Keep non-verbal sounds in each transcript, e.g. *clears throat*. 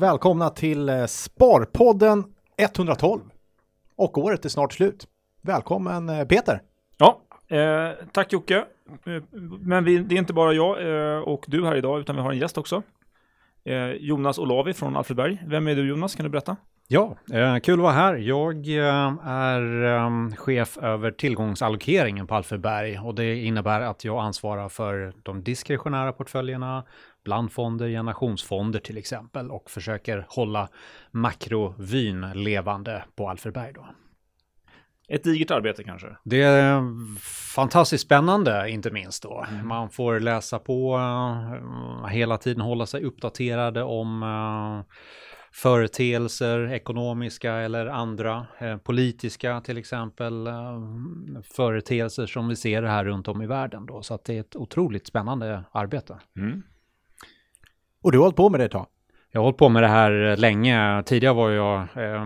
Och välkomna till eh, Sparpodden 112. Och året är snart slut. Välkommen eh, Peter. Ja, eh, tack Jocke. Eh, Men vi, det är inte bara jag eh, och du här idag, utan vi har en gäst också. Eh, Jonas Olavi från Alfredberg. Vem är du Jonas? Kan du berätta? Ja, kul att vara här. Jag är chef över tillgångsallokeringen på Alfredberg och det innebär att jag ansvarar för de diskretionära portföljerna, blandfonder, generationsfonder till exempel och försöker hålla makrovyn levande på Alfredberg då. Ett digert arbete kanske? Det är fantastiskt spännande, inte minst då. Man får läsa på eh, hela tiden, hålla sig uppdaterade om eh, företeelser, ekonomiska eller andra, eh, politiska till exempel, eh, företeelser som vi ser här runt om i världen då. Så att det är ett otroligt spännande arbete. Mm. Och du har hållit på med det ett tag. Jag har hållit på med det här länge. Tidigare var jag eh,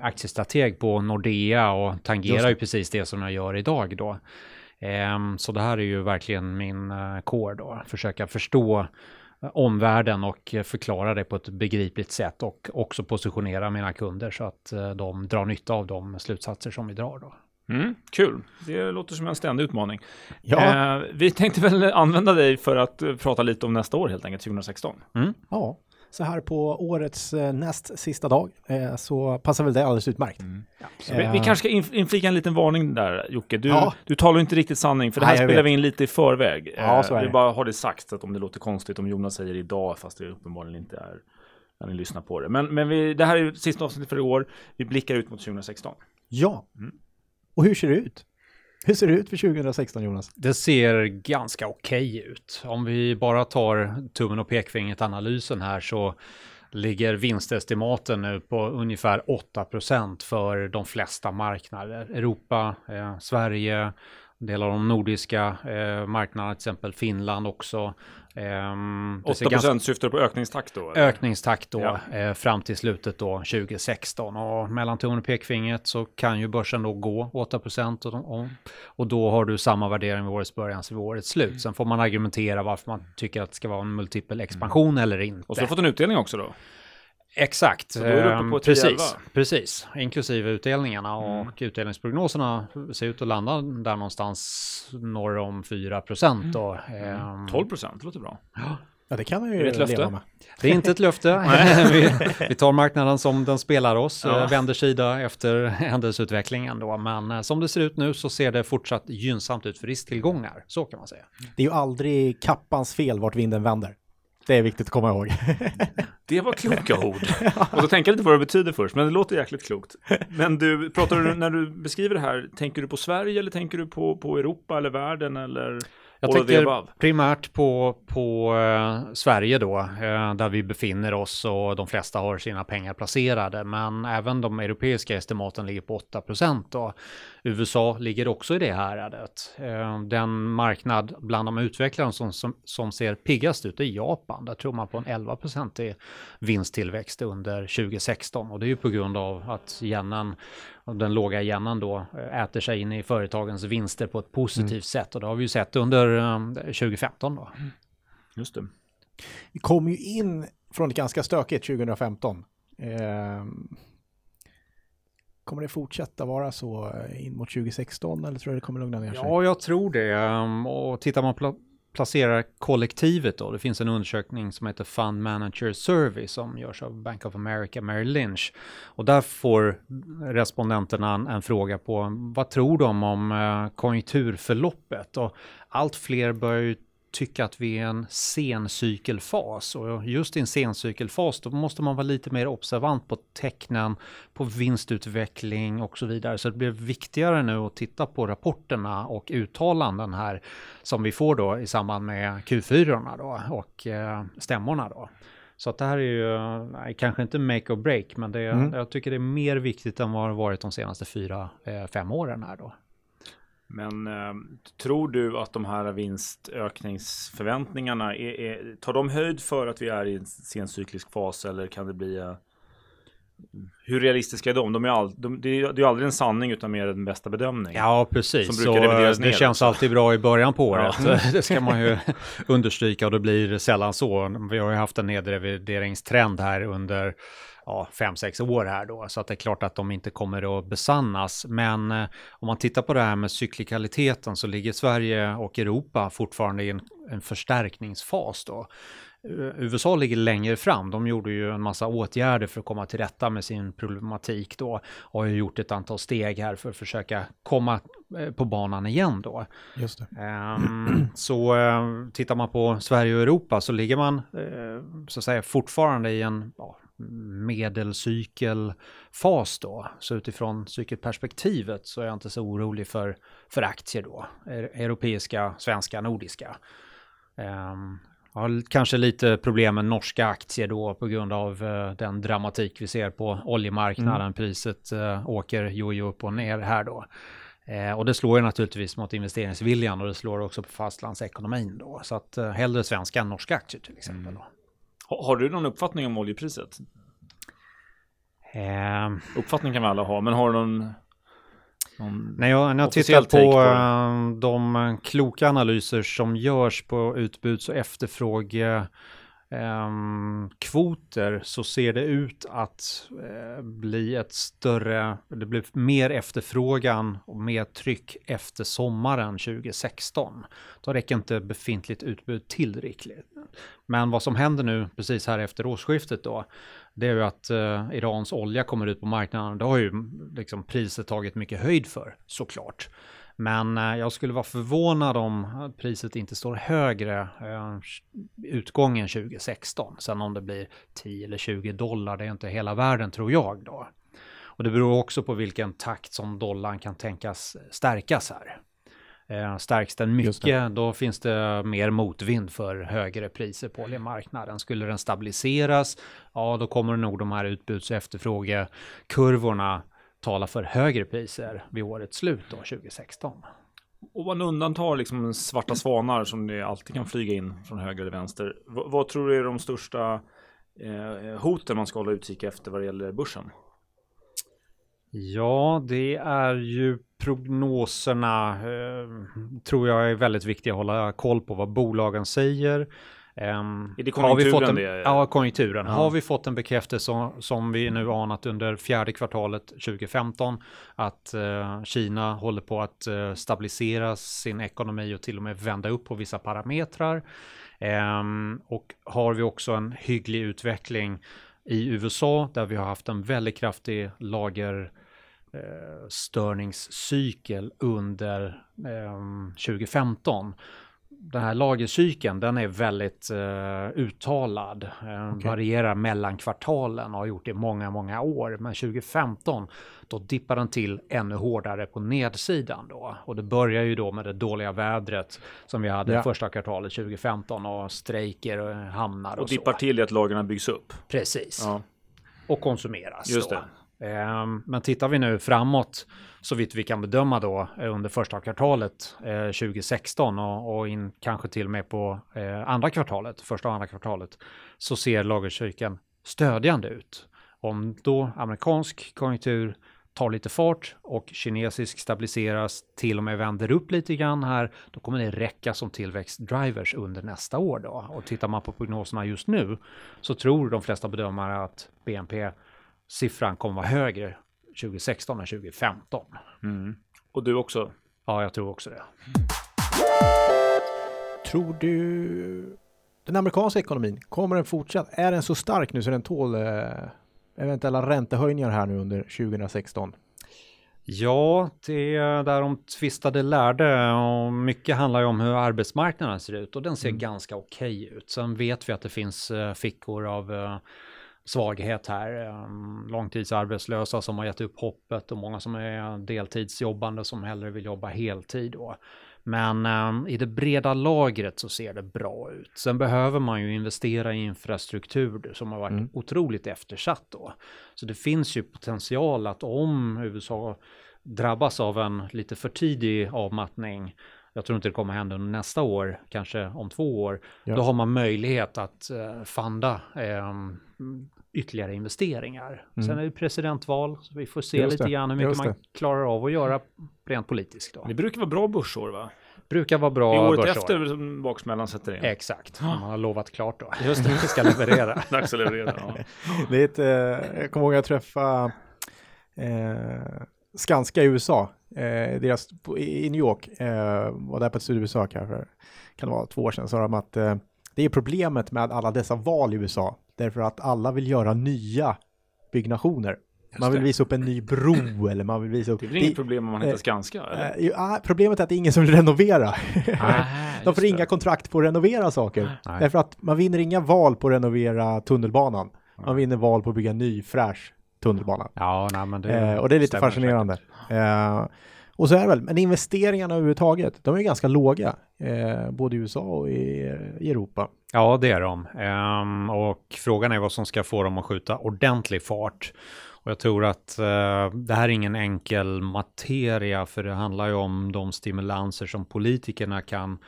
aktiestrateg på Nordea och tangerar ju precis det som jag gör idag då. Ehm, så det här är ju verkligen min uh, core då. Försöka förstå eh, omvärlden och eh, förklara det på ett begripligt sätt och också positionera mina kunder så att eh, de drar nytta av de slutsatser som vi drar då. Mm, kul, det låter som en ständig utmaning. Ja, Eh, vi tänkte väl använda dig för att eh, prata lite om nästa år helt enkelt, 2016. ja. Så här på årets eh, näst sista dag eh, så passar väl det alldeles utmärkt. Så vi, Eh. vi kanske ska inf- inflika en liten varning där Jocke. Du, Ja. du talar inte riktigt sanning, för det här Nej, spelar vi in lite i förväg. Ja, Eh, så är vi det. bara har det sagt, så att om det låter konstigt, om Jonas säger idag, fast det uppenbarligen inte är när ni lyssnar på det. Men, men vi, det här är sista avsnittet för i år. Vi blickar ut mot 2016. Ja. Mm. Och hur ser det ut? Hur ser det ut för 2016 Jonas? Det ser ganska okej ut. Om vi bara tar tummen och pekfingret analysen här så ligger vinstestimaten nu på ungefär 8% för de flesta marknader. Europa, eh, Sverige, en del av de nordiska eh, marknaderna, till exempel Finland också. Ser 8% ganska- syftar på ökningstakt då? eller? ökningstakt då Ja. eh, fram till slutet då 2016 och mellan tummen och pekfingret så kan ju börsen då gå 8% och, och, och då har du samma värdering vid årets början som vid årets slut. Sen får man argumentera varför man tycker att det ska vara en multipel expansion eller inte. Och så har du fått en utdelning också då? Exakt, Så då är du uppe ehm, på 10-11. precis, precis, inklusive utdelningarna Mm. och utdelningsprognoserna ser ut att landa där någonstans norr om 4% då. Ehm, 12%, det låter bra. Ja, det kan man ju det ett löfte? leva med. Det är inte ett löfte. *laughs* *laughs* vi, vi tar marknaden som den spelar oss, Ja. eh, vänder sida efter *laughs* händelseutvecklingen då. Men eh, som det ser ut nu så ser det fortsatt gynnsamt ut för risktillgångar. Så kan man säga. Det är ju aldrig kappans fel vart vinden vänder. Det är viktigt att komma ihåg. *laughs* Det var kloka ord. *laughs* Och så tänka lite på vad det betyder först, men det låter jäkligt klokt. Men du, pratar du, när du beskriver det här, tänker du på Sverige eller tänker du på, på Europa eller världen eller Jag tänker primärt på, på eh, Sverige då, eh, där vi befinner oss och de flesta har sina pengar placerade. Men även de europeiska estimaten ligger på 8 och USA ligger också i det häradet. Eh, den marknad bland de utvecklare som, som, som ser piggast ut är Japan. Där tror man på en 11 i vinsttillväxt under 2016 och det är ju på grund av att yenen den låga yenen då eh, äter sig in i företagens vinster på ett positivt sätt och det har vi ju sett under eh, 2015 då. Just det. Vi kom ju in från ett ganska stökigt 2015. Ehm, kommer det fortsätta vara så in mot 2016 eller tror du det kommer lugna ner sig? Ja, jag tror det. Um, Och tittar man på placerar kollektivet då, det finns en undersökning som heter Fund Manager Survey som görs av Bank of America Merrill Lynch. Och där får respondenterna en, en fråga på vad tror de om eh, konjunkturförloppet? Och allt fler börjar ju tycka att vi är i en sencykelfas och just i en sencykelfas då måste man vara lite mer observant på tecknen, på vinstutveckling och så vidare. Så det blir viktigare nu att titta på rapporterna och uttalanden här som vi får då i samband med Q4 då och eh, stämmorna då. Så att det här är ju, nej, kanske inte make or break, men det, Mm. jag tycker det är mer viktigt än vad det varit de senaste fyra, eh, fem åren här då. Men eh, tror du att de här vinstökningsförväntningarna, är, är, tar de höjd för att vi är i en sencyklisk fas eller kan det bli, eh, hur realistiska är de? de, är all, de det, är, det är aldrig en sanning utan mer en bästa bedömning. Ja, precis. Så, revideras det ner känns alltid bra i början på året. Ja. *laughs* det ska man ju understryka och det blir sällan så. Vi har ju haft en nedrevideringstrend här under ja, fem, sex år här då. Så att det är klart att de inte kommer att besannas. Men eh, om man tittar på det här med cyklikaliteten så ligger Sverige och Europa fortfarande i en, en förstärkningsfas då. Eh, USA ligger längre fram. De gjorde ju en massa åtgärder för att komma till rätta med sin problematik då och har ju gjort ett antal steg här för att försöka komma eh, på banan igen då. Just. Ehm, *clears throat* så eh, tittar man på Sverige och Europa så ligger man eh, så att säga fortfarande i en ja, medelcykelfas då. Så utifrån cykelperspektivet så är jag inte så orolig för, för aktier då. E- Europeiska, svenska, nordiska. Ehm, jag har kanske lite problem med norska aktier då på grund av eh, den dramatik vi ser på oljemarknaden. Priset eh, åker jojo upp och ner här då. Eh, och det slår ju naturligtvis mot investeringsviljan och det slår också på fastlandsekonomin då. Så att eh, hellre svenska än norska aktier till exempel. Då. Har, du någon uppfattning om oljepriset? Eh, Uppfattning kan vi alla ha, men har du någon... någon... när jag, när jag tittar på, på eh, de kloka analyser som görs på utbuds och efterfråge ehm, kvoter så ser det ut att eh, bli ett större, det blir mer efterfrågan och mer tryck efter sommaren 2016. Då räcker inte befintligt utbud till riktigt. Men vad som händer nu precis här efter årsskiftet då, det är ju att eh, Irans olja kommer ut på marknaden. Det har ju liksom priset tagit mycket höjd för, såklart. Men eh, jag skulle vara förvånad om att priset inte står högre eh, utgången 2016. Sen om det blir 10 eller 20 dollar, det är inte hela världen tror jag då. Och det beror också på vilken takt som dollarn kan tänkas stärkas här. Eh, stärks den mycket, då finns det mer motvind för högre priser på oljemarknaden. Skulle den stabiliseras, ja då kommer nog de här utbuds och efterfrågekurvorna tala för högre priser vid årets slut då, 2016. Om man undantar liksom svarta svanar som det alltid kan flyga in från höger eller vänster. V- vad tror du är de största eh, hoten man ska hålla utkik efter vad det gäller börsen? Ja, det är ju prognoserna, eh, tror jag är väldigt viktiga att hålla koll på vad bolagen säger. Ehm, Är det har vi fått konjunkturen en, det? Ja, konjunkturen. Ja. Har vi fått en bekräftelse som, vi nu anat under fjärde kvartalet 2015 att eh, Kina håller på att eh, stabilisera sin ekonomi och till och med vända upp på vissa parametrar. Ehm, och har vi också en hygglig utveckling i USA där vi har haft en väldigt kraftig lager eh, störningscykel under ehm, 2015. Den här lagercykeln, den är väldigt eh, uttalad. Eh, Okej. Varierar mellan kvartalen och har gjort det i många, många år. Men 2015, då dippar den till ännu hårdare på nedsidan då. Och det börjar ju då med det dåliga vädret som vi hade Ja. första kvartalet 2015 och strejker och hamnar och, Och dippar så. till i att lagren byggs upp. Precis Ja, och konsumeras. just då. det. Ehm, men tittar vi nu framåt, så vitt vi kan bedöma då eh, under första kvartalet eh, 2016 och, och in kanske till och med på eh, andra kvartalet, första och andra kvartalet, så ser lagercykeln stödjande ut. Om då amerikansk konjunktur tar lite fart och kinesisk stabiliseras, till och med vänder upp lite grann här, då kommer det räcka som tillväxtdrivers under nästa år då. Och tittar man på prognoserna just nu så tror de flesta bedömare att BNP siffran kommer vara högre 2016 än 2015. Mm. Och du också? Ja, jag tror också det. Tror du den amerikanska ekonomin, kommer den fortsatt? Är den så stark nu så den tål eh, eventuella räntehöjningar här nu under 2016? Ja, det är där de tvistade lärde och mycket handlar ju om hur arbetsmarknaden ser ut och den ser ganska okej ut. Sen vet vi att det finns eh, fickor av eh, svaghet här. Eh, långtidsarbetslösa som har gett upp hoppet och många som är deltidsjobbande som hellre vill jobba heltid då. Men eh, i det breda lagret så ser det bra ut. Sen behöver man ju investera i infrastruktur som har varit Mm. otroligt eftersatt då. Så det finns ju potential att om USA drabbas av en lite för tidig avmattning, jag tror inte det kommer hända under nästa år, kanske om två år, Ja. då har man möjlighet att eh, fanda eh, ytterligare investeringar. Mm. Sen är det presidentval, så vi får se Just lite det, grann hur mycket man klarar av att göra rent politiskt. Då. Det brukar vara bra börsår va? Brukar vara Det bra är året börsår. efter som baksmällan sätter in. Exakt, man har lovat klart då. *laughs* Just det, vi ska leverera. *laughs* Dags att leverera. Ja. *laughs* Det är ett, eh, jag kommer ihåg att jag träffade eh, Skanska i USA, eh, deras, i New York, eh, var där på ett studiebesök här för, kan det vara två år sedan, sa de att eh, det är problemet med alla dessa val i USA, därför att alla vill göra nya byggnationer. Man vill det. visa upp en ny bro *clears throat* eller man vill visa upp... Det är väl inget problem om man heter Skanska? Eller? Eh, ah, problemet är att det är ingen som vill renovera. Ah, *laughs* De får inga kontrakt på att renovera saker. Nej. Därför att man vinner inga val på att renovera tunnelbanan. Man vinner val på att bygga ny fräsch tunnelbana. Ja, nej, det Eh, och det är lite fascinerande. Eh, och så är det väl, men investeringarna överhuvudtaget, de är ganska låga. Eh, både i USA och i, i Europa. Ja, det är de. Ehm, och frågan är vad som ska få dem att skjuta ordentlig fart. Och jag tror att eh, det här är ingen enkel materia, för det handlar ju om de stimulanser som politikerna kan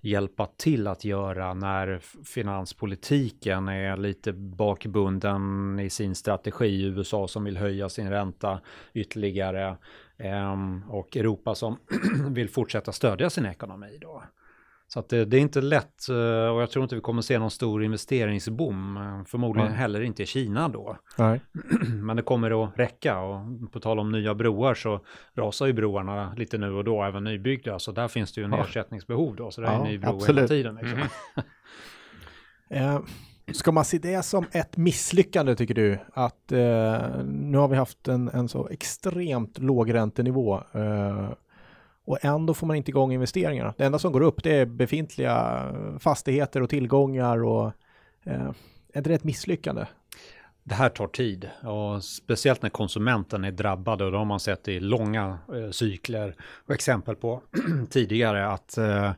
hjälpa till att göra när finanspolitiken är lite bakbunden i sin strategi. i USA som vill höja sin ränta ytterligare eh, och Europa som *clears throat* vill fortsätta stödja sin ekonomi då. Så det, det är inte lätt eh, och jag tror inte vi kommer se någon stor investeringsboom. eh, Förmodligen Nej. heller inte i Kina då. Nej. *clears throat* Men det kommer att räcka och på tal om nya broar så rasar ju broarna lite nu och då, även nybyggda. Så där finns det ju en Ja. ersättningsbehov då. Så det är Ja, en ny bro absolut. hela tiden. Liksom. *laughs* Eh, ska man se det som ett misslyckande tycker du? Att eh, nu har vi haft en, en så extremt låg räntenivå eh, och ändå får man inte igång investeringarna. Det enda som går upp det är befintliga fastigheter och tillgångar och eh, är det ett misslyckande? Det här tar tid och speciellt när konsumenten är drabbad och det har man sett i långa eh, cykler och exempel på *clears throat* tidigare att eh,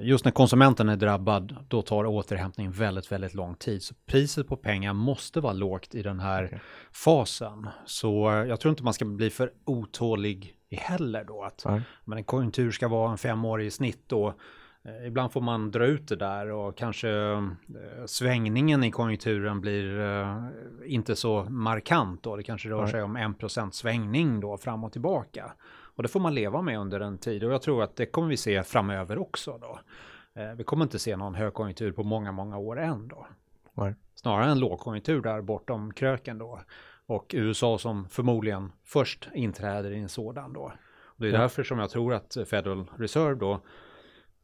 just när konsumenten är drabbad då tar återhämtning väldigt, väldigt lång tid. Så priset på pengar måste vara lågt i den här Okej. fasen. Så eh, jag tror inte man ska bli för otålig heller då. Att, Nej. men en konjunktur ska vara en femårig i snitt då. Eh, Ibland får man dra ut det där och kanske eh, svängningen i konjunkturen blir eh, inte så markant då. Det kanske rör Nej. sig om en procent svängning då fram och tillbaka. Och det får man leva med under en tid och jag tror att det kommer vi se framöver också då. Vi kommer inte se någon högkonjunktur på många, många år än då. Nej. Snarare en lågkonjunktur där bortom kröken då. Och USA som förmodligen först inträder i en sådan då. Och det är därför som jag tror att Federal Reserve då,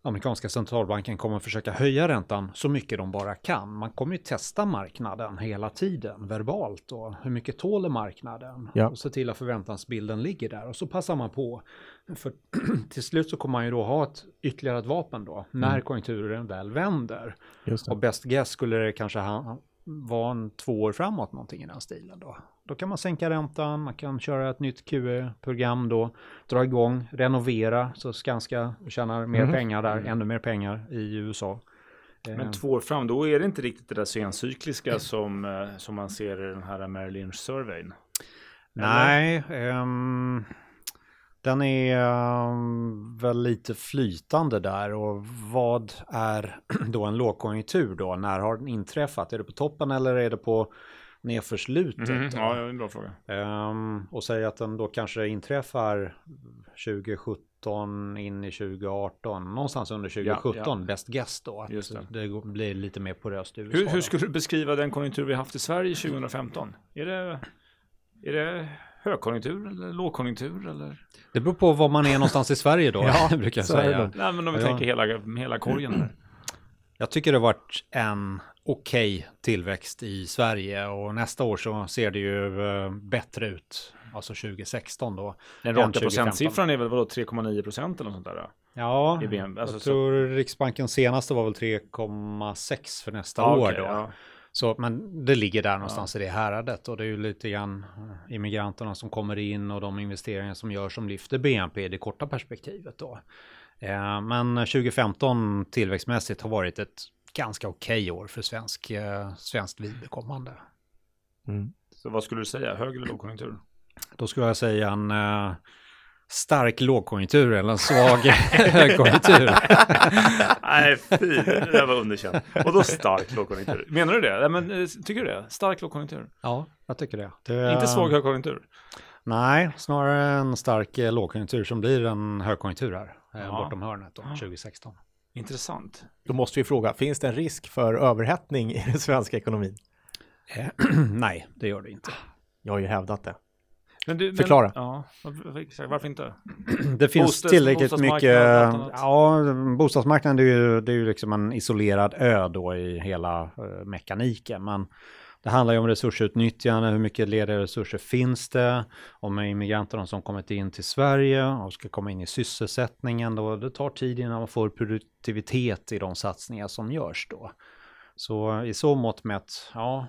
amerikanska centralbanken kommer försöka höja räntan så mycket de bara kan. Man kommer ju testa marknaden hela tiden verbalt och hur mycket tåler marknaden Ja. och se till att förväntansbilden ligger där och så passar man på. För *clears throat* till slut så kommer man ju då ha ett ytterligare ett vapen då när Mm. konjunkturen väl vänder. Och best guess skulle det kanske ha, vara en två år framåt någonting i den stilen då. Då kan man sänka räntan, man kan köra ett nytt QE-program då, dra igång, renovera så Skanska tjänar mer Mhm. pengar där, ännu mer pengar i USA. Men Eh, två år fram, då är det inte riktigt det där sencykliska som, eh, som man ser i den här Merrill Lynch-surveyn. Nej, ehm, den är ehm, väl lite flytande där och vad är *clears throat* då en lågkonjunktur då? När har den inträffat? Är det på toppen eller är det på nedförslutet? Mhm, då? Ja, det är en bra fråga. Ehm, och säga att den då kanske inträffar 2017 in i 2018, någonstans under 2017, ja. bäst guess då. Att Just det. det blir lite mer poröst i USA. Hur, hur skulle du beskriva den konjunktur vi haft i Sverige 2015? Är det, är det högkonjunktur eller lågkonjunktur eller? Det beror på var man är någonstans i Sverige då, *laughs* Ja, brukar jag säga. Nej, men om vi Ja. tänker hela, hela korgen här. Jag tycker det har varit en okej tillväxt i Sverige och nästa år så ser det ju eh, bättre ut. Alltså 2016 då. Den raka 2015. procentsiffran är väl vadå 3,9 procent eller något sånt där? Ja, alltså jag så- tror Riksbankens senaste var väl 3,6 för nästa Ja, år okej, då. ja. Så, men det ligger där någonstans i det häradet och det är ju lite grann eh, immigranterna som kommer in och de investeringar som görs som lyfter BNP i det korta perspektivet då. Eh, men 2015 tillväxtmässigt har varit ett ganska okej år för svensk, eh, svenskt vidkommande. Mm. Så vad skulle du säga, hög eller lågkonjunktur? Då skulle jag säga en, eh, stark lågkonjunktur eller en svag *laughs* högkonjunktur. *laughs* Nej, fy, det där var underkänt. Och då stark lågkonjunktur. Menar du det? Nej, men, eh, tycker du det? Stark lågkonjunktur? Ja, jag tycker det. det Inte svag högkonjunktur? Nej, snarare en stark eh, lågkonjunktur som blir en högkonjunktur här, Ja. bortom hörnet då, 2016. Intressant. Då måste vi fråga, finns det en risk för överhettning i den svenska ekonomin? *clears throat* Nej, det gör det inte. Jag har ju hävdat det. Men du, Förklara. Men, ja, varför- inte? *clears throat* Det finns Bostads- tillräckligt mycket, ja, bostadsmarknaden det är, ju, det är ju liksom en isolerad ö då i hela eh, mekaniken. Men det handlar ju om resursutnyttjande, hur mycket lediga resurser finns det, om immigranterna som kommit in till Sverige och ska komma in i sysselsättningen då, det tar tid innan man får produktivitet i de satsningar som görs då. Så i så mått mätt, ja,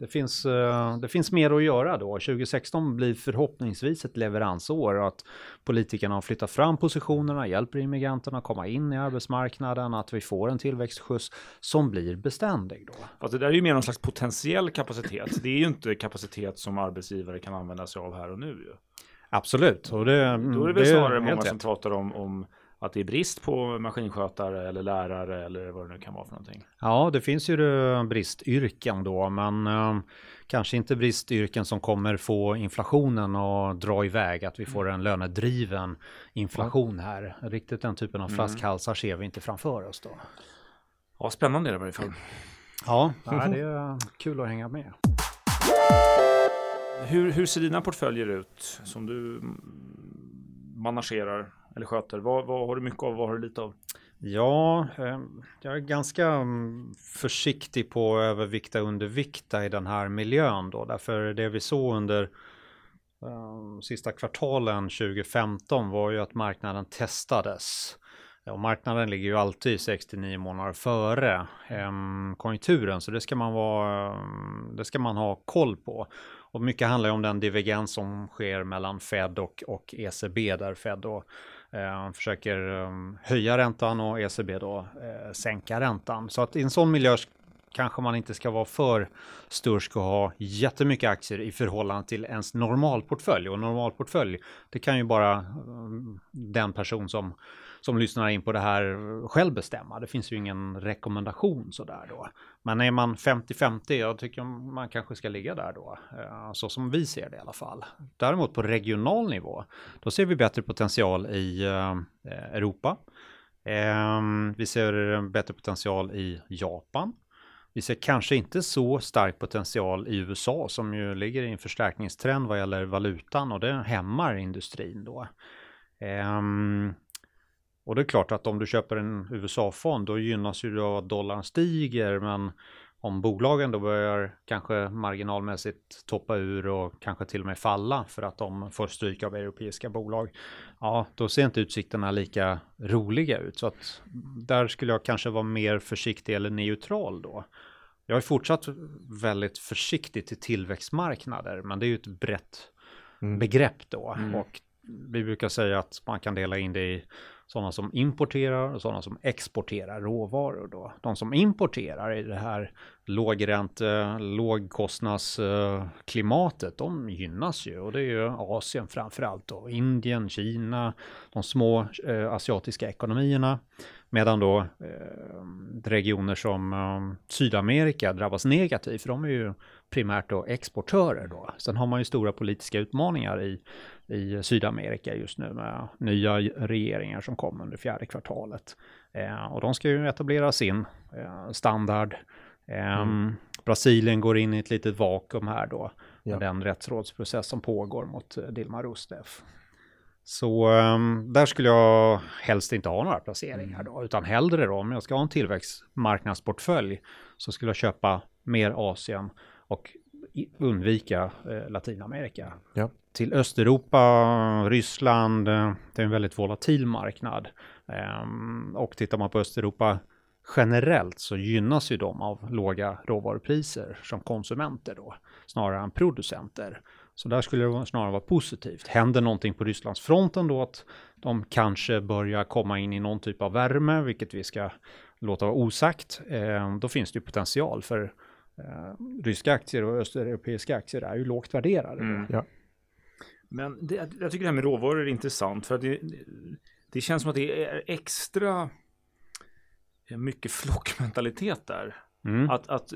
det finns, eh, det finns mer att göra då. 2016 blir förhoppningsvis ett leveransår att politikerna har flyttat fram positionerna, hjälper immigranterna att komma in i arbetsmarknaden, att vi får en tillväxtskjuts som blir beständig då. Fast det där är ju mer någon slags potentiell kapacitet. Det är ju inte kapacitet som arbetsgivare kan använda sig av här och nu. Absolut. Och det, Då är det väl snarare helt många som rätt. pratar om, om att det är brist på maskinskötare eller lärare eller vad det nu kan vara för någonting. Ja, det finns ju bristyrken då, men eh, kanske inte bristyrken som kommer få inflationen att dra iväg, att vi får en lönedriven inflation här. Riktigt den typen av flaskhalsar ser vi inte framför oss då. Ja, spännande är det i varje fall. Ja, *laughs* det är kul att hänga med. Hur, hur ser dina portföljer ut som du mm, managerar eller sköter? Vad, vad har du mycket av? Vad har du lite av? Ja, ehm, jag är ganska mm, försiktig på att övervikta och undervikta i den här miljön då. Därför det vi såg under ehm, sista kvartalen 2015 var ju att marknaden testades. Och marknaden ligger ju alltid 6-9 månader före ehm, konjunkturen, så det ska, man vara, det ska man ha koll på. Och mycket handlar ju om den divergens som sker mellan Fed och, och ECB, där Fed då eh, försöker ehm, höja räntan och ECB då eh, sänka räntan. Så att i en sån miljö kanske man inte ska vara för stursk och ha jättemycket aktier i förhållande till ens normalportfölj. Och normalportfölj, det kan ju bara mm, den person som, som lyssnar in på det här själv bestämma. Det finns ju ingen rekommendation sådär då. Men är man 50-50, jag tycker man kanske ska ligga där då. Eh, så som vi ser det i alla fall. Däremot på regional nivå, då ser vi bättre potential i eh, eh, Europa. Ehm, vi ser bättre potential i Japan. Vi ser kanske inte så stark potential i USA som ju ligger i en förstärkningstrend vad gäller valutan och det hämmar industrin då. Ehm, och det är klart att om du köper en USA-fond då gynnas ju du av att dollarn stiger men om bolagen då börjar kanske marginalmässigt toppa ur och kanske till och med falla för att de får stryk av europeiska bolag. Ja, då ser inte utsikterna lika roliga ut. Så att där skulle jag kanske vara mer försiktig eller neutral då. Jag är fortsatt väldigt försiktig till tillväxtmarknader, men det är ju ett brett Mm. begrepp då. Mm. Och vi brukar säga att man kan dela in det i sådana som importerar och sådana som exporterar råvaror då. De som importerar i det här lågränte, eh, lågkostnadsklimatet, de gynnas ju och det är ju Asien framförallt då. Indien, Kina, de små eh, asiatiska ekonomierna. Medan då eh, regioner som eh, Sydamerika drabbas negativt, för de är ju primärt då exportörer då. Sen har man ju stora politiska utmaningar i, i Sydamerika just nu med nya regeringar som kommer under fjärde kvartalet. Eh, och de ska ju etablera sin eh, standard. Eh, Brasilien går in i ett litet vakuum här då, Ja. med den rättsrådsprocess som pågår mot eh, Dilma Rousseff. Så ehm, där skulle jag helst inte ha några placeringar då, utan hellre då, om jag ska ha en tillväxtmarknadsportfölj, så skulle jag köpa mer Asien och undvika eh, Latinamerika. Ja. Till Östeuropa, Ryssland, eh, det är en väldigt volatil marknad. Ehm, och tittar man på Östeuropa generellt så gynnas ju de av låga råvarupriser som konsumenter då, snarare än producenter. Så där skulle det snarare vara positivt. Händer någonting på Rysslandsfronten då att de kanske börjar komma in i någon typ av värme, vilket vi ska låta vara osagt, eh, då finns det ju potential för ryska aktier och östeuropeiska aktier är ju lågt värderade. Mm. Ja. Men det, jag tycker det här med råvaror är intressant för att det, det känns som att det är extra mycket flockmentalitet där. Mm. Att, att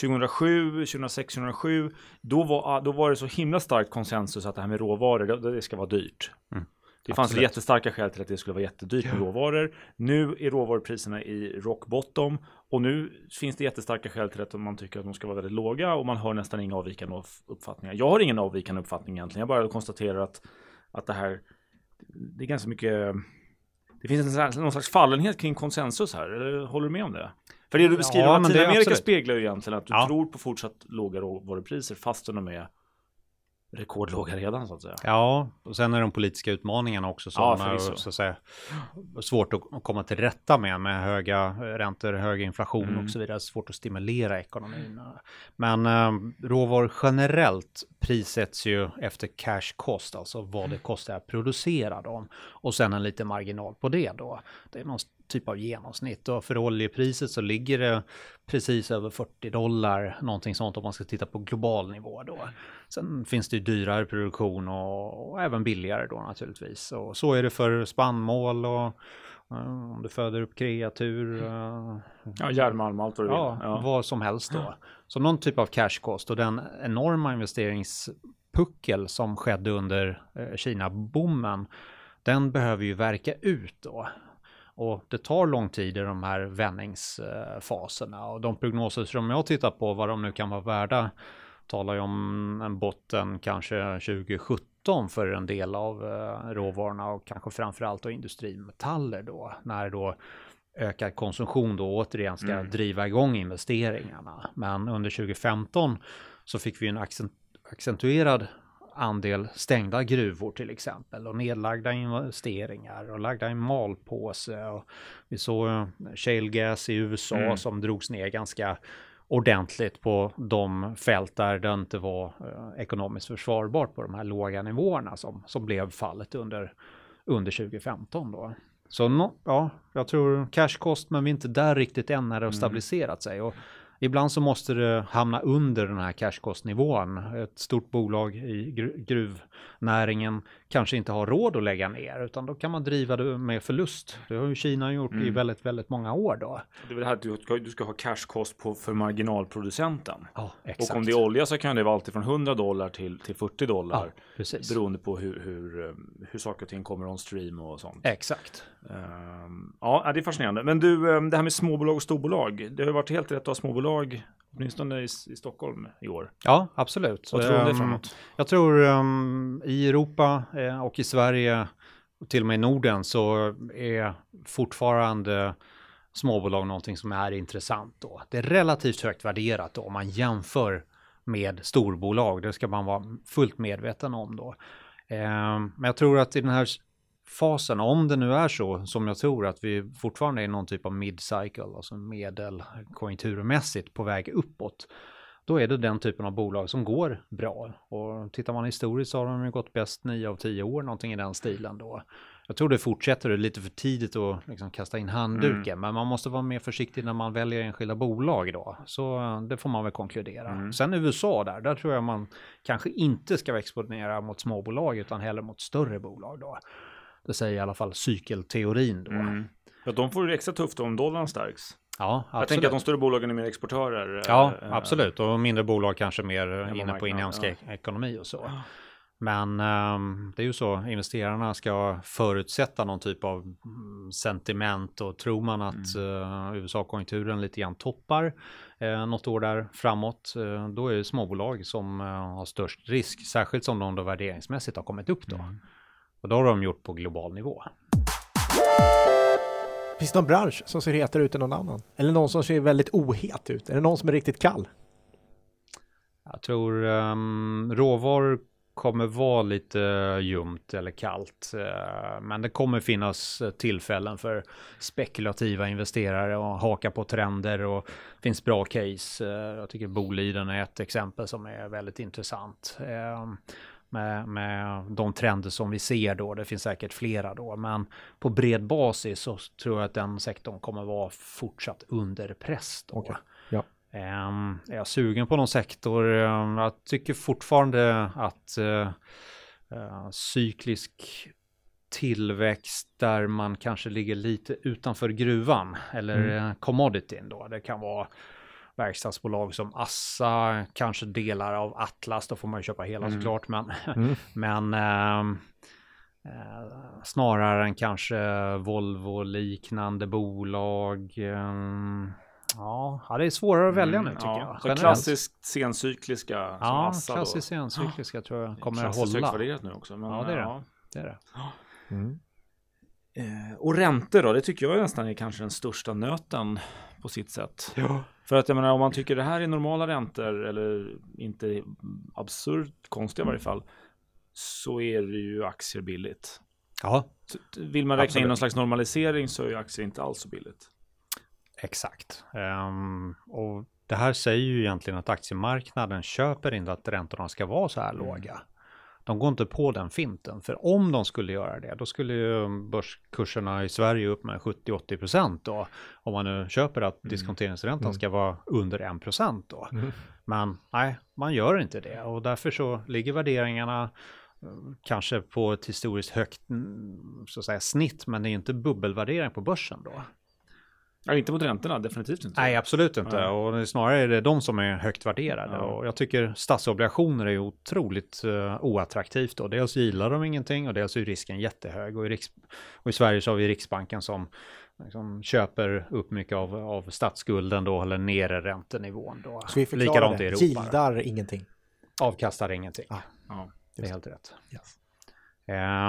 2007, 2006, 2007, då var, då var det så himla starkt konsensus att det här med råvaror, det, det ska vara dyrt. Mm. Det fanns Absolut. jättestarka skäl till att det skulle vara jättedyrt med råvaror. Nu är råvarupriserna i rock bottom och nu finns det jättestarka skäl till att man tycker att de ska vara väldigt låga och man hör nästan inga avvikande uppfattningar. Jag har ingen avvikande uppfattning egentligen. Jag bara konstaterar att, att det här, det är ganska mycket det finns en, någon slags fallenhet kring konsensus här. Håller du med om det? För det du beskriver ja, Latinamerika speglar ju egentligen att du ja. tror på fortsatt låga råvarupriser fastän de är rekordlåga redan så att säga. Ja, och sen är de politiska utmaningarna också som ja, är så att säga, svårt att komma till rätta med, med höga räntor, hög inflation mm. och så vidare. Svårt att stimulera ekonomin. Men äh, råvaror generellt prissätts ju efter cash cost, alltså vad det kostar att producera dem. Och sen en liten marginal på det då. Det är någon typ av genomsnitt. Och för oljepriset så ligger det precis över 40 dollar, någonting sånt om man ska titta på global nivå då. Sen finns det ju dyrare produktion och, och även billigare då naturligtvis. Och så är det för spannmål och uh, om du föder upp kreatur. Uh, ja, järnmalm, allt vad du ja, vill. Ja, vad som helst då. Så någon typ av cash cost och den enorma investeringspuckel som skedde under uh, Kina-bommen den behöver ju verka ut då. Och det tar lång tid i de här vändningsfaserna och de prognoser som jag tittar på, vad de nu kan vara värda, talar ju om en botten kanske 2017 för en del av eh, råvarorna och kanske framförallt då industrimetaller då, när då ökad konsumtion då återigen ska mm. driva igång investeringarna. Men under 2015 så fick vi en accentuerad andel stängda gruvor till exempel och nedlagda investeringar och lagda i malpåse. Och vi såg eh, shale gas i USA mm. som drogs ner ganska ordentligt på de fält där det inte var eh, ekonomiskt försvarbart på de här låga nivåerna som, som blev fallet under, under 2015 då. Så no, ja, jag tror cash cost, men vi är inte där riktigt än när det har mm. stabiliserat sig. Och Ibland så måste det hamna under den här cashkostnivån. Ett stort bolag i gruvnäringen kanske inte har råd att lägga ner, utan då kan man driva det med förlust. Det har ju Kina gjort mm. i väldigt, väldigt många år då. Det är väl det här att du ska, du ska ha cashkost på för marginalproducenten. Ja, exakt. Och om det är olja så kan det vara alltid från 100 dollar till, till 40 dollar. Ja, precis. Beroende på hur, hur, hur saker och ting kommer on stream och sånt. Exakt. Um, ja, det är fascinerande. Men du, ehm, det här med småbolag och storbolag. Det har varit helt rätt att ha småbolag, åtminstone i, i Stockholm i år. Ja, absolut. Vad tror du det framåt? Jag tror um, i Europa eh, och i Sverige, och till och med i Norden, så är fortfarande småbolag någonting som är intressant då. Det är relativt högt värderat då om man jämför med storbolag. Det ska man vara fullt medveten om då. Men jag tror att i den här fasen, om det nu är så som jag tror att vi fortfarande är någon typ av mid-cycle, alltså medel konjunkturmässigt på väg uppåt, då är det den typen av bolag som går bra. Och tittar man historiskt så har de ju gått bäst 9 av 10 år, någonting i den stilen då. Jag tror det fortsätter, det är lite för tidigt att liksom kasta in handduken, mm. men man måste vara mer försiktig när man väljer enskilda bolag då. Så det får man väl konkludera. Mm. Sen USA där, där tror jag man kanske inte ska exponera mot småbolag utan hellre mot större bolag då. Det säger i alla fall cykelteorin då. Mm. Ja, de får det extra tufft om dollarn stärks. Ja, absolut. Jag tänker att de större bolagen är mer exportörer. Ja, äh, absolut. Och mindre bolag kanske mer inne på inhemsk ja. ekonomi och så. Men um, det är ju så, investerarna ska förutsätta någon typ av mm, sentiment och tror man att mm. uh, USA-konjunkturen lite grann toppar uh, något år där framåt, uh, då är det småbolag som uh, har störst risk, särskilt som de då värderingsmässigt har kommit upp då. Mm. Och då har de gjort på global nivå. Finns det någon bransch som ser hetare ut än någon annan? Eller någon som ser väldigt ohet ut? Är det någon som är riktigt kall? Jag tror um, råvaror kommer vara lite ljumt eller kallt. Uh, men det kommer finnas tillfällen för spekulativa investerare att haka på trender och det finns bra case. Uh, jag tycker Boliden är ett exempel som är väldigt intressant. Med, med de trender som vi ser då. Det finns säkert flera då, men på bred basis så tror jag att den sektorn kommer vara fortsatt under press då. Okay. Ja. Um, är jag sugen på någon sektor? Um, jag tycker fortfarande att uh, uh, cyklisk tillväxt där man kanske ligger lite utanför gruvan eller mm. commodityn då. Det kan vara verkstadsbolag som Assa, kanske delar av Atlas, då får man ju köpa hela mm. såklart, men, mm. *laughs* men eh, eh, snarare än kanske Volvo-liknande bolag. Eh, ja, det är svårare att välja nu tycker ja, jag. Så klassiskt sencykliska. Ja, klassiskt sencykliska tror jag kommer att hålla. Klassiskt nu också. Men, ja, det är det. det, är det. Mm. Eh, och räntor då, det tycker jag nästan är kanske den största nöten på sitt sätt. Ja. För att jag menar om man tycker det här är normala räntor eller inte absurt konstiga i varje fall så är det ju aktier billigt. Ja. Vill man räkna Absolut. in någon slags normalisering så är ju aktier inte alls så billigt. Exakt. Um, och det här säger ju egentligen att aktiemarknaden köper inte att räntorna ska vara så här mm. låga. De går inte på den finten, för om de skulle göra det, då skulle ju börskurserna i Sverige upp med 70-80 procent då. Om man nu köper att mm. diskonteringsräntan mm. ska vara under 1 procent då. Mm. Men nej, man gör inte det och därför så ligger värderingarna eh, kanske på ett historiskt högt mm, så att säga, snitt, men det är inte bubbelvärdering på börsen då. Ja, inte mot räntorna, definitivt inte. Nej, absolut inte. Ja. Och snarare är det de som är högt värderade. Ja. Och jag tycker statsobligationer är otroligt uh, oattraktivt. Och dels gillar de ingenting och dels är risken jättehög. Och i, Riks och i Sverige så har vi Riksbanken som liksom köper upp mycket av, av statsskulden då, eller nere räntenivån då. Så vi förklarar det, gildar ingenting. Avkastar ingenting. Ah. Ja, det är helt rätt. Yes.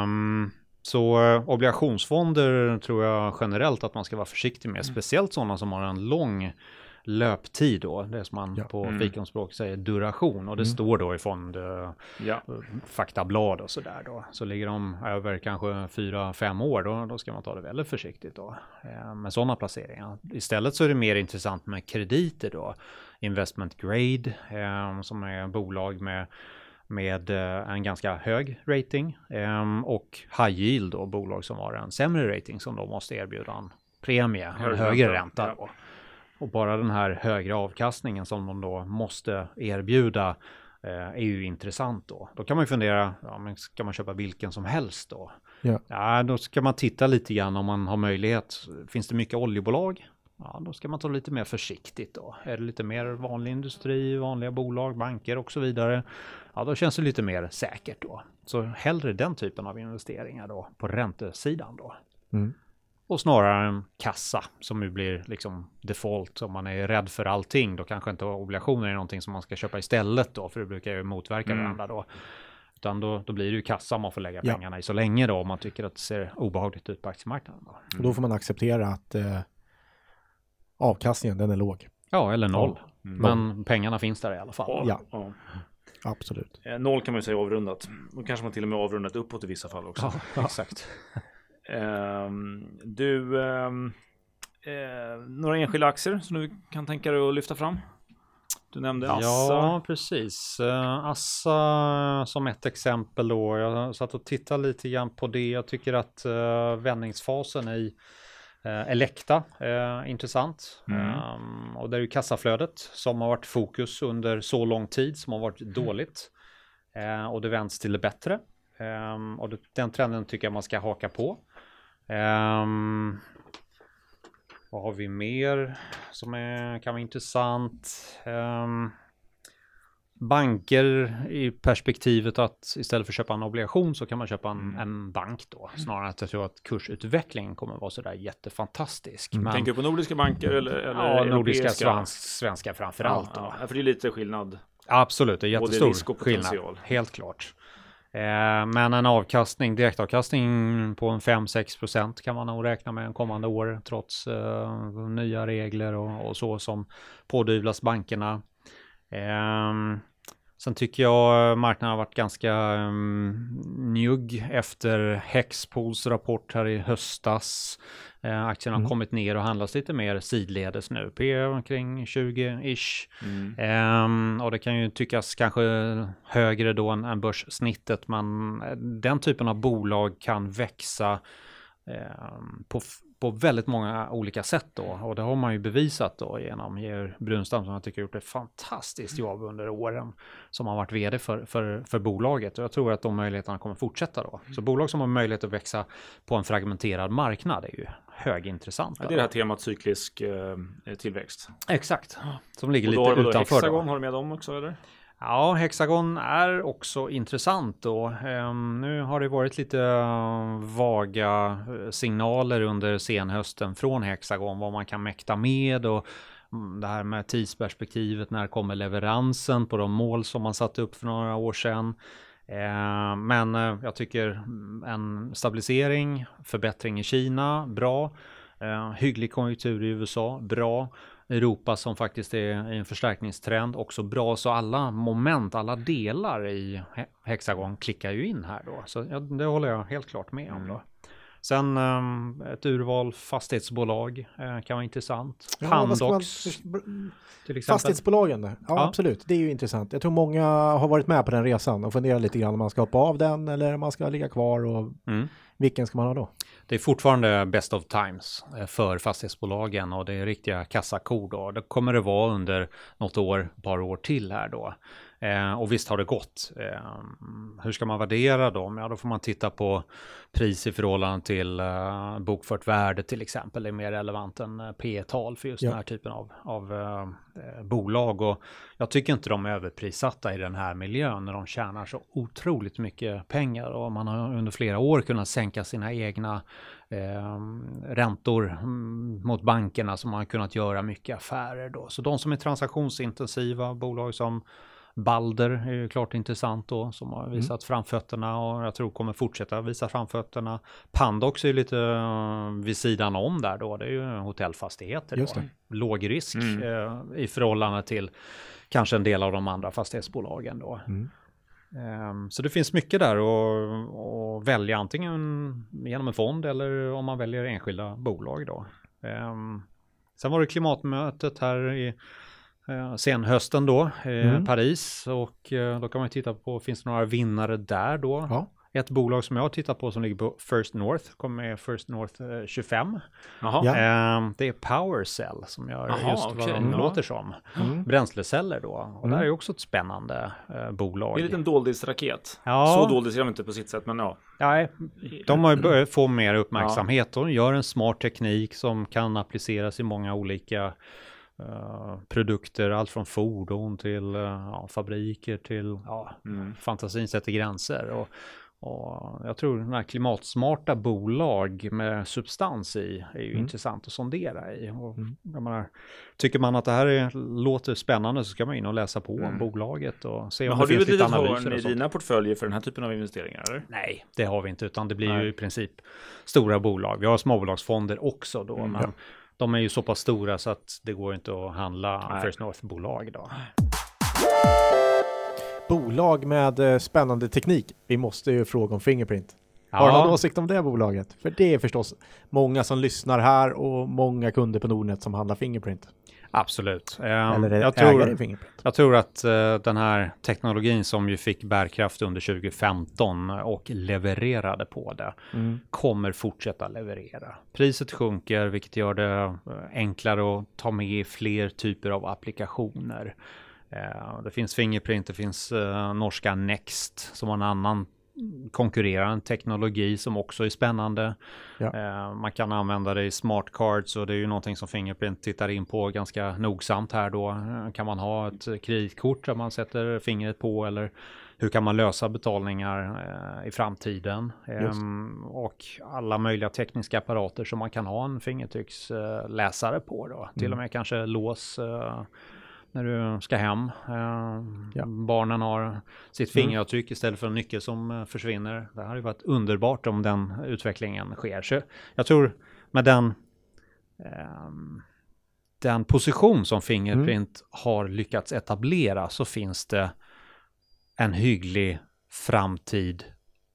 Um, så eh, obligationsfonder tror jag generellt att man ska vara försiktig med, mm. speciellt sådana som har en lång löptid då, det som man ja. på mm. fikonspråk säger duration och det mm. står då i fond uh, ja. faktablad och sådär då. Så ligger de över kanske fyra, fem år då, då ska man ta det väldigt försiktigt då eh, med sådana placeringar. Istället så är det mer intressant med krediter då, investment grade eh, som är bolag med med eh, en ganska hög rating ehm, och high yield och bolag som har en sämre rating som då måste erbjuda en premie, en högre, högre ränta. Ja. Och bara den här högre avkastningen som de då måste erbjuda eh, är ju intressant då. Då kan man ju fundera, ja, men ska man köpa vilken som helst då? Ja. ja, då ska man titta lite grann om man har möjlighet. Finns det mycket oljebolag? Ja, då ska man ta lite mer försiktigt då. Är det lite mer vanlig industri, vanliga bolag, banker och så vidare. Ja, då känns det lite mer säkert då. Så hellre den typen av investeringar då på räntesidan då. Mm. Och snarare en kassa som ju blir liksom default. Om man är rädd för allting, då kanske inte obligationer är någonting som man ska köpa istället då, för det brukar ju motverka mm. varandra då. Utan då, då blir det ju kassa man får lägga pengarna ja. i så länge då, om man tycker att det ser obehagligt ut på aktiemarknaden. Då. Mm. Då får man acceptera att eh, avkastningen, den är låg. Ja, eller noll. Mm. Men pengarna finns där i alla fall. Ja. ja. Absolut. Eh, noll kan man ju säga avrundat. Då kanske man till och med avrundat uppåt i vissa fall också. Ja, exakt. eh, du, eh, några enskilda aktier som du kan tänka dig att lyfta fram? Du nämnde Assa. Ja, precis. Uh, Assa som ett exempel då. Jag satt och tittade lite grann på det. Jag tycker att uh, vändningsfasen i Eh, Elekta, eh, intressant. Mm. Um, och det är ju kassaflödet som har varit fokus under så lång tid som har varit mm. dåligt. Eh, och det vänds till det bättre. Um, och det, den trenden tycker jag man ska haka på. Um, vad har vi mer som är, kan vara intressant? Um, banker i perspektivet att istället för att köpa en obligation så kan man köpa en, mm. en bank då. Snarare att jag tror att kursutvecklingen kommer att vara sådär jättefantastisk. Mm. Men, Tänker du på nordiska banker eller, eller Ja, nordiska, svensk, svenska framför ja, allt. Ja, för det är lite skillnad. Absolut, det är jättestor skillnad. Helt klart. Eh, men en avkastning, direktavkastning på en 5-6 procent kan man nog räkna med en kommande år trots eh, nya regler och, och, så som pådyvlas bankerna. Um, Sen tycker jag marknaden har varit ganska um, njugg efter Hexpols rapport här i höstas. Uh, aktien har mm. kommit ner och handlas lite mer sidledes nu. P omkring 20-ish. Mm. Um, och det kan ju tyckas kanske högre då än, än börssnittet. Men den typen av bolag kan växa um, på på väldigt många olika sätt då. Och det har man ju bevisat då genom Georg Brunstam som jag tycker gjort ett fantastiskt jobb under åren som har varit vd för, för, för bolaget. Och jag tror att de möjligheterna kommer fortsätta då. Så bolag som har möjlighet att växa på en fragmenterad marknad är ju högintressanta. Ja, det är det här temat cyklisk eh, tillväxt. Exakt, som ligger Och då lite har du utanför. Hexagon, Då. har du med dem också eller? Ja, Hexagon är också intressant då. Ehm, nu har det varit lite eh, vaga eh, signaler under senhösten från Hexagon vad man kan mäkta med och mm, det här med tidsperspektivet, när kommer leveransen på de mål som man satte upp för några år sedan. Eh, Men eh, jag tycker mm, en stabilisering, förbättring i Kina, bra. Eh, Hygglig konjunktur i USA, bra. Europa som faktiskt är i en förstärkningstrend också bra. Så alla moment, alla delar i He- Hexagon klickar ju in här då. Så ja, det håller jag helt klart med om då. Sen um, ett urval fastighetsbolag eh, kan vara intressant. Ja, ska man- Pandox till exempel. Fastighetsbolagen, ja, Ja. absolut, det är ju intressant. Jag tror många har varit med på den resan och funderar lite grann om man ska hoppa av den eller om man ska ligga kvar och Mm. vilken ska man ha då? Det är fortfarande best of times eh, för fastighetsbolagen och det är riktiga kassakor då. Det kommer det vara under något år, ett par år till här då. Eh, och visst har det gått. Eh, hur ska man värdera dem? Ja, då får man titta på pris i förhållande till eh, bokfört värde till exempel. Det är mer relevant än eh, P tal för just Ja. den här typen av, av eh, bolag. Och jag tycker inte de är överprissatta i den här miljön när de tjänar så otroligt mycket pengar och man har under flera år kunnat sänka sina egna eh, räntor mm, mot bankerna som har kunnat göra mycket affärer då. Så de som är transaktionsintensiva, bolag som Balder är ju klart intressant då, som har visat framfötterna och jag tror kommer fortsätta visa framfötterna. Pandox är ju lite eh, vid sidan om där då, det är ju hotellfastigheter Just då. det. Låg risk Mm. eh, i förhållande till kanske en del av de andra fastighetsbolagen då. Mm. Ehm, Så det finns mycket där att, välja antingen genom en fond eller om man väljer enskilda bolag då. Ehm, Sen var det klimatmötet här i eh, senhösten då, i Mm. Paris och eh, då kan man titta på, finns det några vinnare där då? Ja. Ett bolag som jag har tittat på som ligger på First North, kommer med First North eh, 25. Jaha. Ja. Ehm, det är PowerCell som gör Jaha, just vad okej. de Ja. låter som. Mm. Bränsleceller då. Och Mm. där är ju också ett spännande eh, bolag. Det är en liten doldisraket. Ja. Så doldis är de inte på sitt sätt, men ja. Nej, de har ju börjat få mer uppmärksamhet. De gör en smart teknik som kan appliceras i många olika eh, produkter. Allt från fordon till eh, ja, fabriker till ja, Mm. fantasin sätter gränser. Och, och jag tror den här klimatsmarta bolag med substans i är ju Mm. intressant att sondera i. Och, Mm. menar, tycker man att det här är, låter spännande så ska man in och läsa på om Mm. bolaget och se Men om har det du finns ett lite litet analyser hörn och i sånt. dina portföljer för den här typen av investeringar? Eller? Nej, det har vi inte, utan det blir Nej. ju i princip stora bolag. Vi har småbolagsfonder också då, Mm. men de är ju så pass stora så att det går inte att handla Nej. First North-bolag då. Bolag med eh, spännande teknik. Vi måste ju fråga om Fingerprint. Har du någon åsikt om det bolaget? För det är förstås många som lyssnar här och många kunder på Nordnet som handlar Fingerprint. absolut. Eh, Eller jag, tror, Fingerprint. jag tror att eh, den här teknologin som ju fick bärkraft under 2015 och levererade på det Mm. kommer fortsätta leverera. Priset sjunker, vilket gör det eh, enklare att ta med fler typer av applikationer. Eh, Det finns Fingerprint, det finns eh, norska Next som har en annan konkurrerande teknologi som också är spännande. Ja. Eh, Man kan använda det i smart cards och det är ju någonting som Fingerprint tittar in på ganska nogsamt här då. Eh, Kan man ha ett kreditkort där man sätter fingret på eller hur kan man lösa betalningar eh, i framtiden? Ehm, och alla möjliga tekniska apparater som man kan ha en fingertrycksläsare på då. Till Mm. och med kanske lås eh, när du ska hem. Eh, Ja. Barnen har sitt Mm. fingeravtryck istället för en nyckel som eh, försvinner. Det hade ju varit underbart om den utvecklingen sker. Så jag tror med den ehm, den position som Fingerprint har lyckats etablera så finns det en hygglig framtid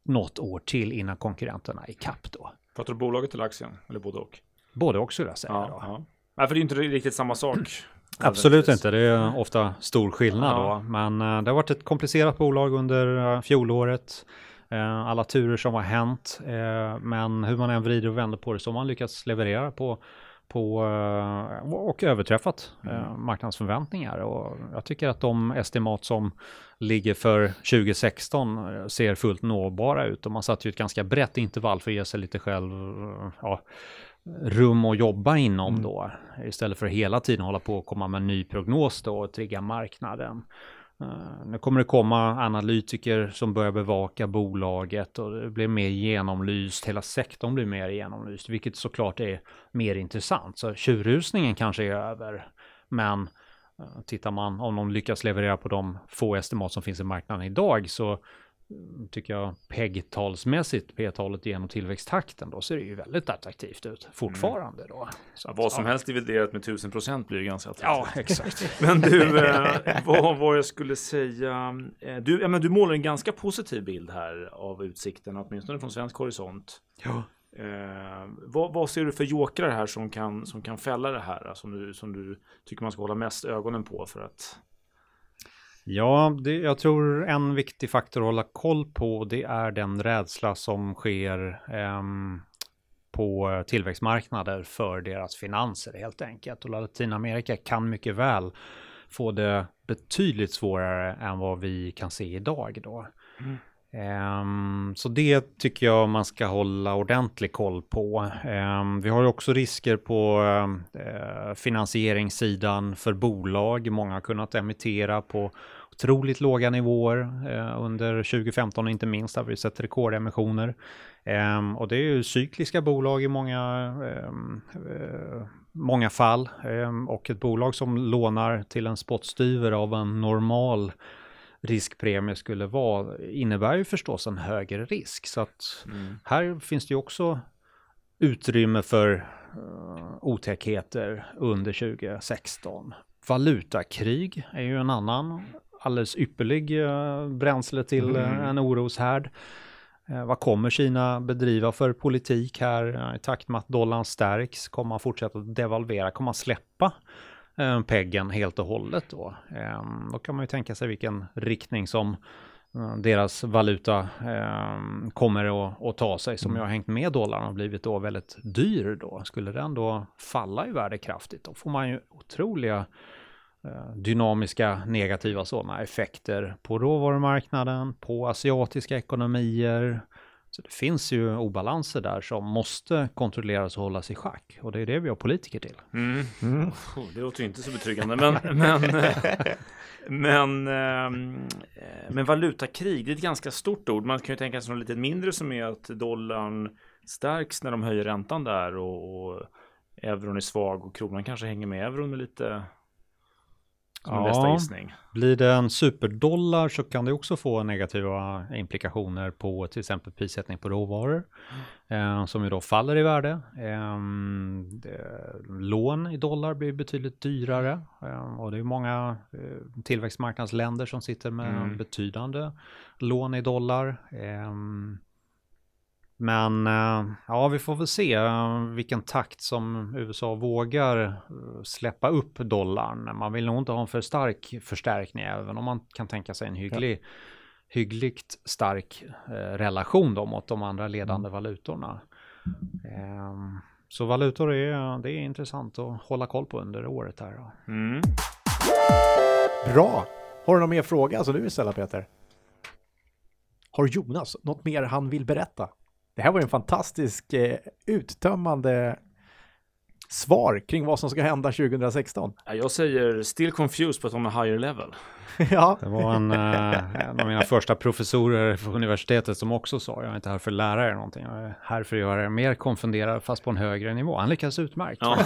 något år till innan konkurrenterna är ikapp då. Pratar du bolaget eller aktien? Eller både och? Både och skulle jag säga. Ja, då. ja. Nej, för det är ju inte riktigt samma sak. Absolut inte, det är ofta stor skillnad Ja. då. Men eh, det har varit ett komplicerat bolag under uh, fjolåret. Eh, alla turer som har hänt, eh, men hur man än vrider och vänder på det så har man lyckats leverera på på, eh, och överträffat mm. marknadsförväntningar. Och jag tycker att de estimat som ligger för 2016 ser fullt nåbara ut och man satt ju ett ganska brett intervall för att ge sig lite själv ja, rum att jobba inom mm. då. Istället för att hela tiden hålla på och komma med en ny prognos då och trigga marknaden. Uh, nu kommer det komma analytiker som börjar bevaka bolaget och det blir mer genomlyst. Hela sektorn blir mer genomlyst, vilket såklart är mer intressant. Så tjurrusningen kanske är över, men uh, tittar man om de lyckas leverera på de få estimat som finns i marknaden idag så tycker jag PEG-talsmässigt, P-talet genom tillväxttakten, då ser det ju väldigt attraktivt ut fortfarande mm. då. Så att, vad som ja. helst dividerat med 1000 procent blir ju ganska attraktivt. Ja, exakt. *laughs* men du, eh, vad var jag skulle säga? Eh, du, ja, men du målar en ganska positiv bild här av utsikten, åtminstone från svensk horisont. Ja. Eh, vad, vad, ser du för jokrar här som kan, som kan fälla det här? Som du, som du tycker man ska hålla mest ögonen på för att Ja, det, jag tror en viktig faktor att hålla koll på det är den rädsla som sker eh, på tillväxtmarknader för deras finanser helt enkelt. Och Latinamerika kan mycket väl få det betydligt svårare än vad vi kan se idag då. Mm. Um, så det tycker jag man ska hålla ordentlig koll på. Um, vi har ju också risker på uh, finansieringssidan för bolag. Många har kunnat emittera på otroligt låga nivåer uh, under 2015 inte minst har vi sett rekordemissioner. Um, och det är ju cykliska bolag i många, uh, många fall och ett bolag som lånar till en spottstyver av en normal riskpremie skulle vara innebär ju förstås en högre risk. Så att mm. här finns det ju också utrymme för uh, otäckheter under 2016. Valutakrig är ju en annan alldeles ypperlig uh, bränsle till mm. uh, en oroshärd. Uh, vad kommer Kina bedriva för politik här i takt med att dollarn stärks? Kommer man fortsätta devalvera? Kommer man släppa eh, peggen helt och hållet då. Eh, då kan man ju tänka sig vilken riktning som eh, deras valuta eh, kommer att, att, ta sig som mm. har hängt med dollarn och blivit då väldigt dyr då. Skulle den då falla i värde kraftigt då får man ju otroliga eh, dynamiska negativa sådana effekter på råvarumarknaden, på asiatiska ekonomier, så det finns ju obalanser där som måste kontrolleras och hållas i schack. Och det är det vi har politiker till. Mm. Mm. Oh, det låter ju inte så betryggande. Men, *laughs* men, eh, men, ehm, eh, men valutakrig, det är ett ganska stort ord. Man kan ju tänka sig något lite mindre som är att dollarn stärks när de höjer räntan där och, och euron är svag och kronan kanske hänger med euron lite som ja, bästa gissning. Blir det en superdollar så kan det också få negativa implikationer på till exempel prissättning på råvaror mm. eh, som ju då faller i värde. Eh, lån i dollar blir betydligt dyrare eh, och det är många eh, tillväxtmarknadsländer som sitter med mm. betydande lån i dollar. Men eh, ja, vi får väl se eh, vilken takt som USA vågar eh, släppa upp dollarn. Man vill nog inte ha en för stark förstärkning, även om man kan tänka sig en hygglig, ja. hyggligt stark relation då mot de andra ledande mm. valutorna. Ehm, så valutor är, det är intressant att hålla koll på under året här. Mm. Bra! Har du någon mer fråga som du vill ställa Peter? Har Jonas något mer han vill berätta? Det här var en fantastisk eh, uttömmande svar kring vad som ska hända 2016. Jag säger still confused but on a higher level. *laughs* ja. Det var en, eh, en av mina första professorer på universitetet som också sa, jag är inte här för att lära er någonting, jag är här för att göra er mer konfunderad fast på en högre nivå. Han lyckades utmärkt. Ja,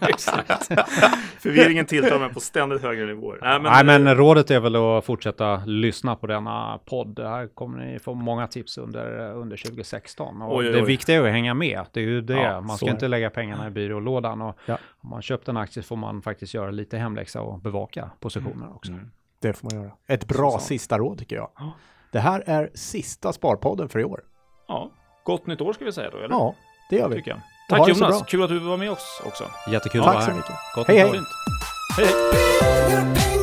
*laughs* exakt. *laughs* Förvirringen tilltar mig på ständigt högre nivåer. Nej men, Nej, men rådet är väl att fortsätta lyssna på denna podd. Här kommer ni få många tips under, under 2016. Och oj, oj, oj. Det viktiga är att hänga med. Det är ju det. Ja, Man ska inte lägga pengarna i byrålådan. Och ja. Om man köpt en aktie får man faktiskt göra lite hemläxa och bevaka positioner också. Mm. Det får man göra. Ett bra så, så. sista råd tycker jag. Ja. Det här är sista Sparpodden för i år. Ja, gott nytt år ska vi säga då, eller? Ja, det gör vi. Tycker jag. Tack Jonas, kul att du var med oss också. Jättekul att vara här. Tack så mycket. Gott hej, hej. Hej, hej.